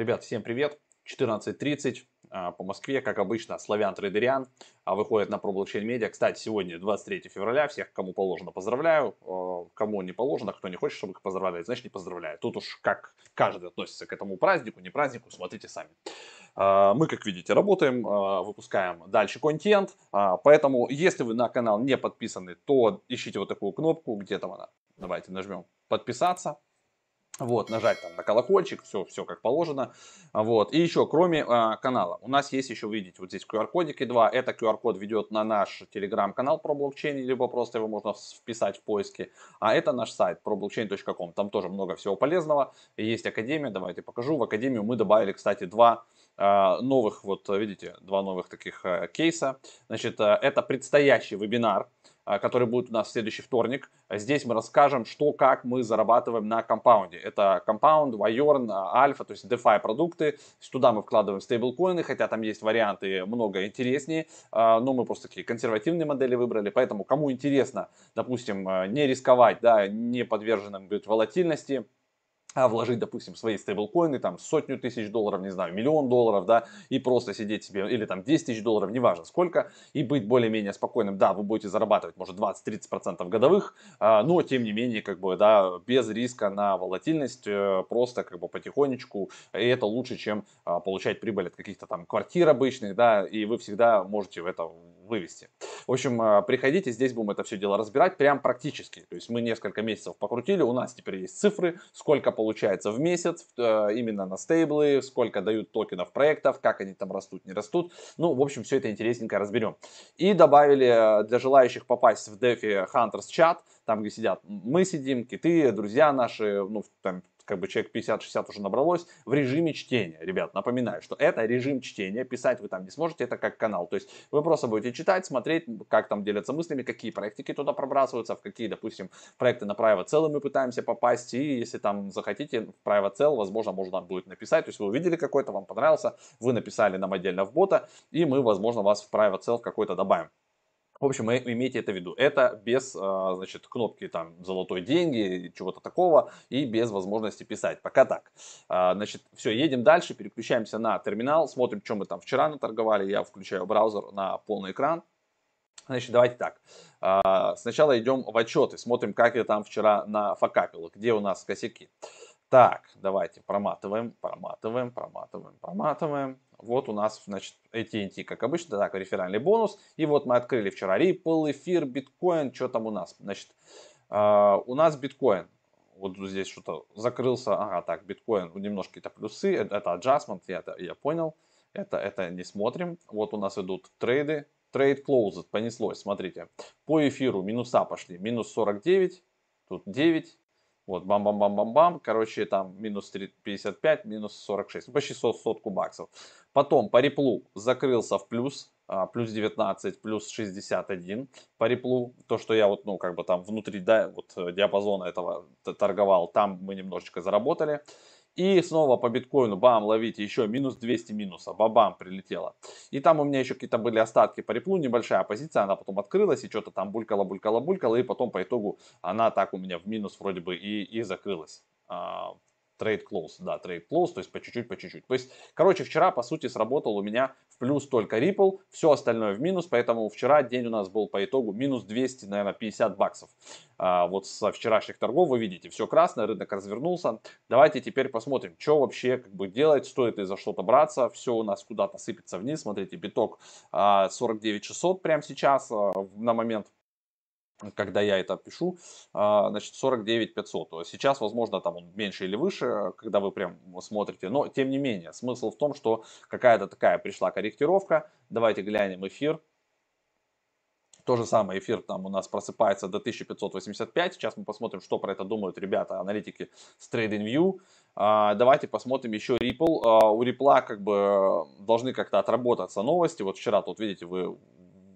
Ребят, всем привет! 14.30 а, по Москве, как обычно, Славян Трейдериан а, выходит на ProBlockchain Media. Кстати, сегодня 23 февраля, всех, кому положено, поздравляю. А, кому не положено, кто не хочет, чтобы их поздравляли, значит не поздравляю. Тут уж как каждый относится к этому празднику, не празднику, смотрите сами. Мы, как видите, работаем, выпускаем дальше контент, поэтому если вы на канал не подписаны, то ищите вот такую кнопку, где там она, давайте нажмем подписаться, вот, нажать там на колокольчик, все, все как положено. Вот. И еще, кроме э, канала, у нас есть еще, видите, вот здесь QR-кодики два. Это QR-код ведет на наш телеграм-канал про блокчейн, либо просто его можно вписать в поиске. А это наш сайт problockchain.com. Там тоже много всего полезного. Есть академия, давайте покажу. В академию мы добавили, кстати, два новых, вот видите, два новых таких э, кейса. Значит, э, это предстоящий вебинар а, который будет у нас в следующий вторник. Здесь мы расскажем, что, как мы зарабатываем на компаунде. Это компаунд, Вайорн, Альфа, то есть DeFi продукты. Туда мы вкладываем стейблкоины, хотя там есть варианты много интереснее, а, но мы просто такие консервативные модели выбрали. Поэтому кому интересно, допустим, не рисковать, да, не подверженным быть волатильности, а вложить, допустим, свои стейблкоины, там, сотню тысяч долларов, не знаю, миллион долларов, да, и просто сидеть себе, или там 10 тысяч долларов, неважно сколько, и быть более-менее спокойным. Да, вы будете зарабатывать, может, 20-30% годовых, а, но, тем не менее, как бы, да, без риска на волатильность, э, просто, как бы, потихонечку, и это лучше, чем а, получать прибыль от каких-то там квартир обычных, да, и вы всегда можете в это вывести. В общем, а, приходите, здесь будем это все дело разбирать прям практически. То есть мы несколько месяцев покрутили, у нас теперь есть цифры, сколько получается в месяц э, именно на стейблы, сколько дают токенов проектов, как они там растут, не растут. Ну, в общем, все это интересненько разберем. И добавили э, для желающих попасть в DeFi Hunters чат, там, где сидят мы сидим, киты, друзья наши, ну, там как бы человек 50-60 уже набралось, в режиме чтения. Ребят, напоминаю, что это режим чтения, писать вы там не сможете, это как канал. То есть вы просто будете читать, смотреть, как там делятся мыслями, какие проектики туда пробрасываются, в какие, допустим, проекты на private cell мы пытаемся попасть, и если там захотите в private cell, возможно, можно будет написать, то есть вы увидели какой-то, вам понравился, вы написали нам отдельно в бота, и мы, возможно, вас в private cell какой-то добавим. В общем, имейте это в виду. Это без, а, значит, кнопки там золотой деньги, чего-то такого, и без возможности писать. Пока так. А, значит, все, едем дальше, переключаемся на терминал, смотрим, что мы там вчера наторговали. Я включаю браузер на полный экран. Значит, давайте так. А, сначала идем в отчеты, смотрим, как я там вчера нафакапил, где у нас косяки. Так, давайте проматываем, проматываем, проматываем, проматываем. Вот у нас, значит, AT&T, как обычно, так, реферальный бонус. И вот мы открыли вчера Ripple, эфир, биткоин. Что там у нас? Значит, э, у нас биткоин. Вот здесь что-то закрылся. Ага, так, биткоин, немножко это плюсы. Это, это adjustment, я, это, я понял. Это, это не смотрим. Вот у нас идут трейды. Трейд closed, понеслось, смотрите. По эфиру минуса пошли. Минус 49, тут 9, вот, бам-бам-бам-бам-бам. Короче, там минус 55, минус 46. Ну, почти сотку баксов. Потом по реплу закрылся в плюс. А, плюс 19, плюс 61 по реплу. То, что я вот, ну, как бы там внутри да, вот, э, диапазона этого торговал, там мы немножечко заработали. И снова по биткоину, бам, ловите, еще минус 200 минуса, бабам, прилетело. И там у меня еще какие-то были остатки по реплу, небольшая позиция, она потом открылась и что-то там булькала, булькала, булькала, и потом по итогу она так у меня в минус вроде бы и, и закрылась. Trade close, да, trade close, то есть по чуть-чуть, по чуть-чуть. То есть, короче, вчера, по сути, сработал у меня в плюс только Ripple, все остальное в минус, поэтому вчера день у нас был по итогу минус 200, наверное, 50 баксов. А, вот со вчерашних торгов вы видите, все красное, рынок развернулся. Давайте теперь посмотрим, что вообще как бы делать, стоит ли за что-то браться. Все у нас куда-то сыпется вниз, смотрите, биток а, 49 600 прямо сейчас а, на момент когда я это пишу, а, значит, 49 500. Сейчас, возможно, там он меньше или выше, когда вы прям смотрите, но тем не менее, смысл в том, что какая-то такая пришла корректировка. Давайте глянем эфир. То же самое, эфир там у нас просыпается до 1585. Сейчас мы посмотрим, что про это думают ребята, аналитики с TradingView. А, давайте посмотрим еще Ripple. А, у Ripple как бы должны как-то отработаться новости. Вот вчера тут, видите, вы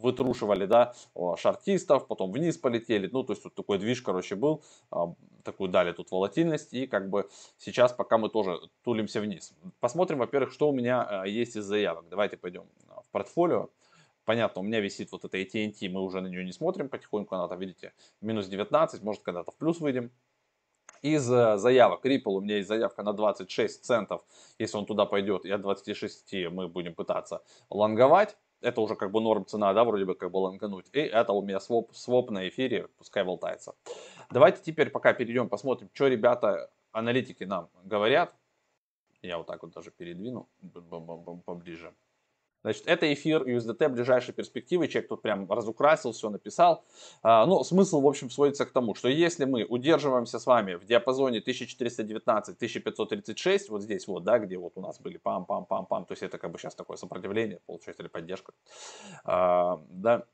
вытрушивали, да, шартистов, потом вниз полетели, ну, то есть тут такой движ, короче, был, а, такую дали тут волатильность, и как бы сейчас пока мы тоже тулимся вниз. Посмотрим, во-первых, что у меня а, есть из заявок. Давайте пойдем в портфолио. Понятно, у меня висит вот эта AT&T, мы уже на нее не смотрим потихоньку, она там, видите, минус 19, может когда-то в плюс выйдем. Из э, заявок Ripple у меня есть заявка на 26 центов. Если он туда пойдет, и от 26 мы будем пытаться лонговать. Это уже как бы норм цена, да, вроде бы как бы лонгануть. И это у меня своп, своп на эфире, пускай болтается. Давайте теперь пока перейдем, посмотрим, что ребята, аналитики нам говорят. Я вот так вот даже передвину поближе. Значит, это эфир USDT ближайшей перспективы. Человек тут прям разукрасил, все написал. А, ну, смысл, в общем, сводится к тому, что если мы удерживаемся с вами в диапазоне 1419-1536, вот здесь вот, да, где вот у нас были пам-пам-пам-пам, то есть это как бы сейчас такое сопротивление, получается, или поддержка, а, да,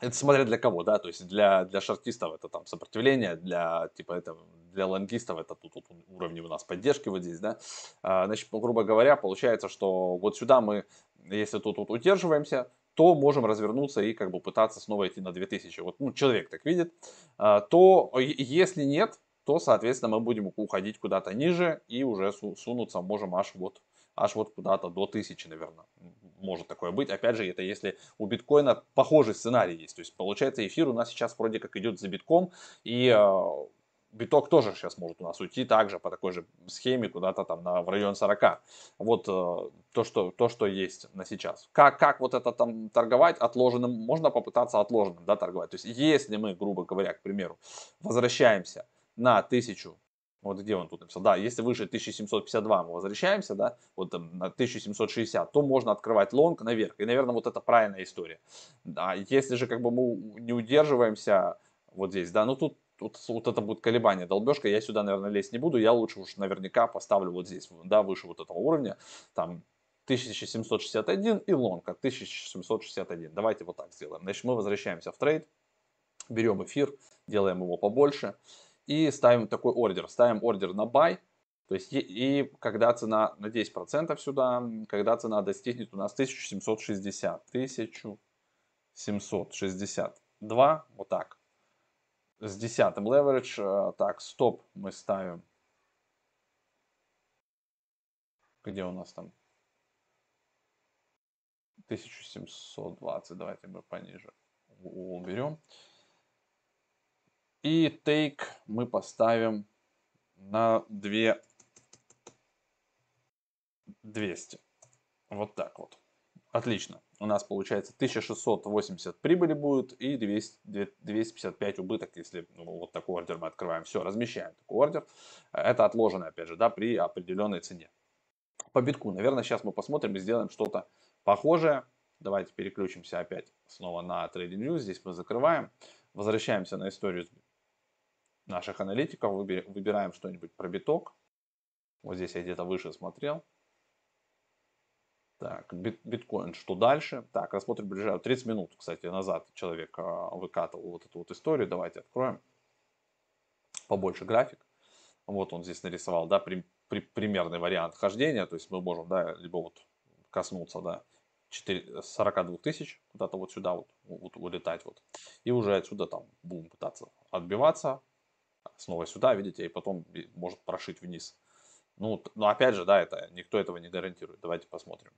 это смотря для кого, да, то есть для, для шартистов это там сопротивление, для типа это для лонгистов это тут, тут уровни у нас поддержки вот здесь, да. А, значит, грубо говоря, получается, что вот сюда мы если тут, тут удерживаемся, то можем развернуться и как бы пытаться снова идти на 2000. Вот ну, человек так видит. А, то если нет, то, соответственно, мы будем уходить куда-то ниже и уже сунуться можем аж вот, аж вот куда-то до 1000, наверное. Может такое быть. Опять же, это если у биткоина похожий сценарий есть. То есть, получается, эфир у нас сейчас вроде как идет за битком. И а, биток тоже сейчас может у нас уйти также по такой же схеме куда-то там на, в район 40. Вот э, то, что, то, что есть на сейчас. Как, как вот это там торговать отложенным? Можно попытаться отложенным да, торговать. То есть если мы, грубо говоря, к примеру, возвращаемся на 1000 вот где он тут написал, да, если выше 1752 мы возвращаемся, да, вот там на 1760, то можно открывать лонг наверх. И, наверное, вот это правильная история. Да, если же как бы мы не удерживаемся вот здесь, да, ну тут вот, вот это будет колебание, долбежка, я сюда, наверное, лезть не буду, я лучше уж наверняка поставлю вот здесь, да, выше вот этого уровня, там 1761 и лонг от 1761. Давайте вот так сделаем. Значит, мы возвращаемся в trade, берем эфир, делаем его побольше и ставим такой ордер. Ставим ордер на buy, то есть и, и когда цена на 10% сюда, когда цена достигнет у нас 1760, 1762, вот так с десятым leverage. Э, так, стоп мы ставим. Где у нас там? 1720. Давайте мы пониже уберем. И take мы поставим на 2 200. Вот так вот. Отлично у нас получается 1680 прибыли будет и 200, 255 убыток, если ну, вот такой ордер мы открываем. Все, размещаем такой ордер. Это отложено, опять же, да, при определенной цене. По битку, наверное, сейчас мы посмотрим и сделаем что-то похожее. Давайте переключимся опять снова на Trading News. Здесь мы закрываем. Возвращаемся на историю наших аналитиков. Выбираем что-нибудь про биток. Вот здесь я где-то выше смотрел. Так, бит, биткоин, что дальше? Так, рассмотрим ближайшие 30 минут, кстати, назад человек а, выкатывал вот эту вот историю. Давайте откроем побольше график. Вот он здесь нарисовал, да, при, при, примерный вариант хождения. То есть мы можем, да, либо вот коснуться, да, 4, 42 тысяч, куда-то вот сюда вот, вот улетать вот. И уже отсюда там будем пытаться отбиваться, снова сюда, видите, и потом может прошить вниз. Ну, но опять же, да, это никто этого не гарантирует. Давайте посмотрим.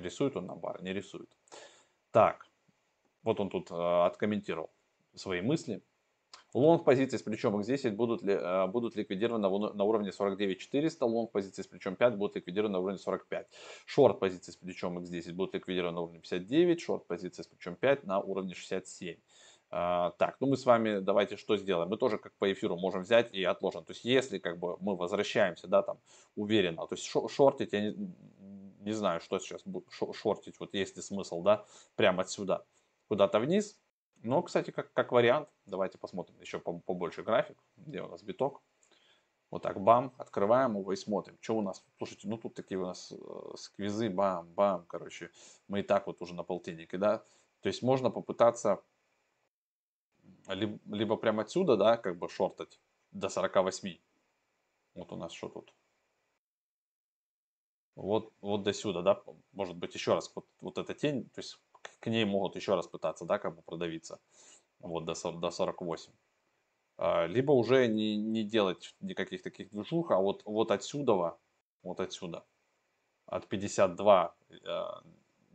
Рисует он нам бар? Не рисует. Так, вот он тут э, откомментировал свои мысли. Лонг позиции с плечом X10 будут, ли, э, будут ликвидированы на, на уровне 49 400, лонг позиции с плечом 5 будут ликвидированы на уровне 45. Шорт позиции с плечом X10 будут ликвидированы на уровне 59, шорт позиции с плечом 5 на уровне 67. А, так, ну мы с вами давайте что сделаем? Мы тоже как по эфиру можем взять и отложим. То есть если как бы мы возвращаемся, да, там уверенно, то есть шортить, я не, не знаю, что сейчас будет шортить, вот есть ли смысл, да, прямо отсюда куда-то вниз. Но, кстати, как, как вариант, давайте посмотрим еще побольше график, где у нас биток. Вот так, бам, открываем его и смотрим, что у нас. Слушайте, ну тут такие у нас э, сквизы, бам, бам, короче, мы и так вот уже на полтиннике, да. То есть можно попытаться либо, либо прямо отсюда, да, как бы шортать до 48. Вот у нас что тут? Вот, вот до сюда, да, может быть еще раз, вот, вот эта тень, то есть к ней могут еще раз пытаться, да, как бы продавиться, вот до, до 48. А, либо уже не, не делать никаких таких движух, а вот, вот отсюда, вот отсюда, от 52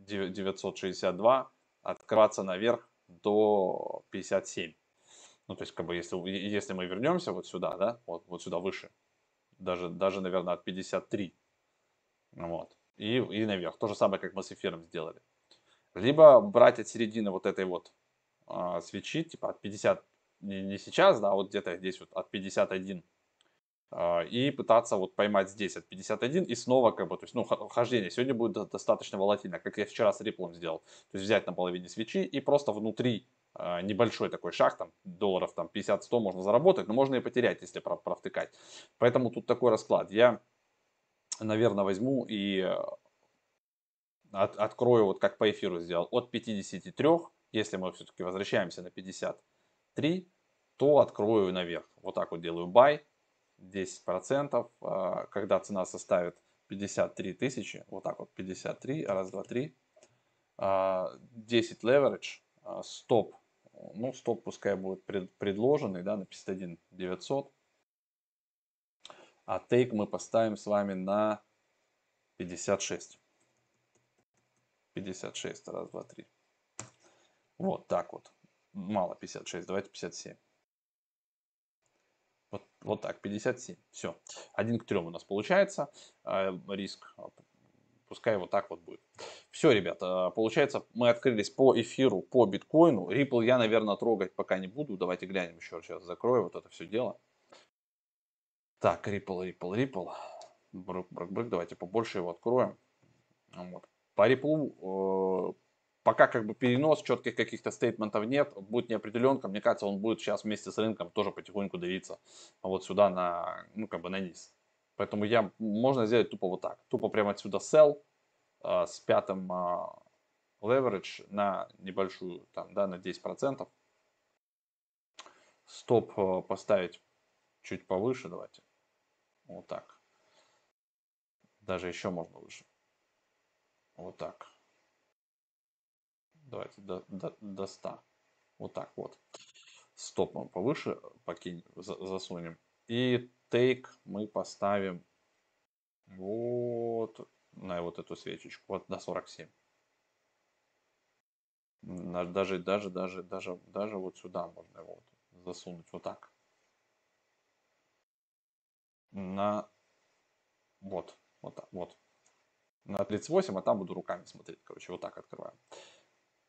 962 открываться наверх до 57. Ну, то есть, как бы, если, если мы вернемся вот сюда, да, вот, вот сюда выше, даже, даже, наверное, от 53, вот, и, и наверх. То же самое, как мы с эфиром сделали. Либо брать от середины вот этой вот а, свечи, типа от 50, не, не сейчас, да, вот где-то здесь вот от 51 а, и пытаться вот поймать здесь от 51 и снова как бы, то есть, ну, хождение сегодня будет достаточно волатильно, как я вчера с Ripple сделал. То есть взять на половине свечи и просто внутри а, небольшой такой шаг, там, долларов там 50-100 можно заработать, но можно и потерять, если провтыкать. Поэтому тут такой расклад. Я, наверное, возьму и э, от, открою, вот как по эфиру сделал, от 53, если мы все-таки возвращаемся на 53, то открою наверх. Вот так вот делаю buy, 10%, а, когда цена составит 53 тысячи, вот так вот 53, раз, два, три, 10 leverage, стоп ну, стоп пускай будет пред, предложенный, да, на 51 900. А тейк мы поставим с вами на 56. 56, раз, два, три. Вот так вот. Мало 56, давайте 57. Вот, вот так, 57. Все. Один к трем у нас получается. Э, риск Пускай вот так вот будет. Все, ребята, получается, мы открылись по эфиру, по биткоину. Ripple я, наверное, трогать пока не буду. Давайте глянем еще. Сейчас закрою вот это все дело. Так, Ripple, Ripple, Ripple. Брык, брык, брык. Давайте побольше его откроем. Вот. По Ripple э, пока как бы перенос, четких каких-то стейтментов нет, будет неопределенка, мне кажется, он будет сейчас вместе с рынком тоже потихоньку давиться вот сюда на, ну как бы на низ. Поэтому я, можно сделать тупо вот так. Тупо прямо отсюда sell э, с пятым э, leverage на небольшую, там, да, на 10%. Стоп э, поставить чуть повыше, давайте. Вот так. Даже еще можно выше. Вот так. Давайте до, до, до 100. Вот так вот. Стоп мы повыше покинь, засунем. И take мы поставим вот на вот эту свечечку, вот на 47. Даже, даже, даже, даже, даже вот сюда можно вот засунуть, вот так. На вот, вот так, вот. На 38, а там буду руками смотреть. Короче, вот так открываем.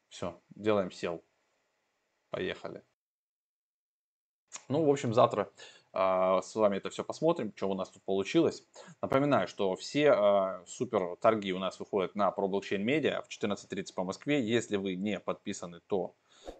Все, делаем сел. Поехали. Ну, в общем, завтра а, с вами это все посмотрим, что у нас тут получилось. Напоминаю, что все а, супер торги у нас выходят на ProBlockchain Media в 14.30 по Москве. Если вы не подписаны, то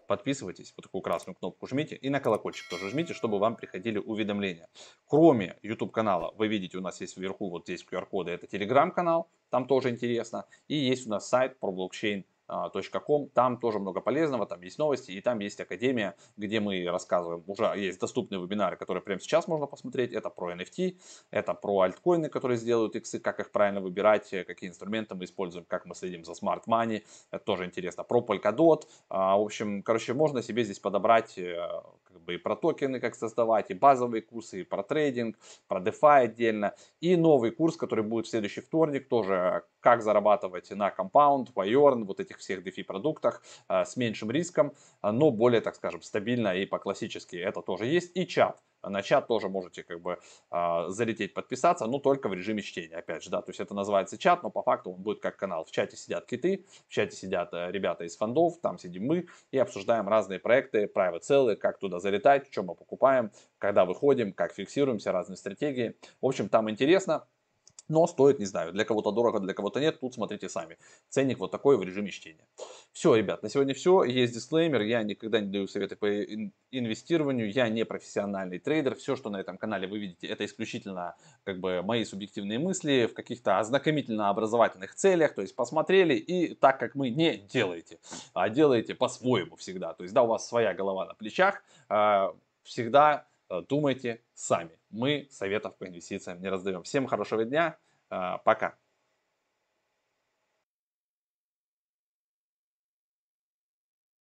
подписывайтесь, вот такую красную кнопку жмите и на колокольчик тоже жмите, чтобы вам приходили уведомления. Кроме YouTube канала, вы видите, у нас есть вверху вот здесь QR-коды, это Telegram канал, там тоже интересно. И есть у нас сайт ProBlockchain .com. Там тоже много полезного, там есть новости, и там есть академия, где мы рассказываем, уже есть доступные вебинары, которые прямо сейчас можно посмотреть. Это про NFT, это про альткоины, которые сделают иксы, как их правильно выбирать, какие инструменты мы используем, как мы следим за smart money. Это тоже интересно. Про Polkadot. В общем, короче, можно себе здесь подобрать э, как бы и про токены, как создавать, и базовые курсы, и про трейдинг, про DeFi отдельно. И новый курс, который будет в следующий вторник, тоже как зарабатывать на Compound, Payorn, вот этих всех DeFi продуктах э, с меньшим риском, э, но более, так скажем, стабильно и по-классически это тоже есть. И чат. На чат тоже можете как бы э, залететь, подписаться, но только в режиме чтения, опять же, да, то есть это называется чат, но по факту он будет как канал. В чате сидят киты, в чате сидят ребята из фондов, там сидим мы и обсуждаем разные проекты, private целые, как туда залетать, что мы покупаем, когда выходим, как фиксируемся, разные стратегии. В общем, там интересно, но стоит, не знаю, для кого-то дорого, для кого-то нет, тут смотрите сами. Ценник вот такой в режиме чтения. Все, ребят, на сегодня все. Есть дисклеймер, я никогда не даю советы по инвестированию, я не профессиональный трейдер. Все, что на этом канале вы видите, это исключительно как бы мои субъективные мысли в каких-то ознакомительно-образовательных целях. То есть посмотрели и так, как мы не делаете, а делаете по-своему всегда. То есть да, у вас своя голова на плечах, а, всегда Э, думайте сами. Мы советов по инвестициям не раздаем. Всем хорошего дня. Э, пока.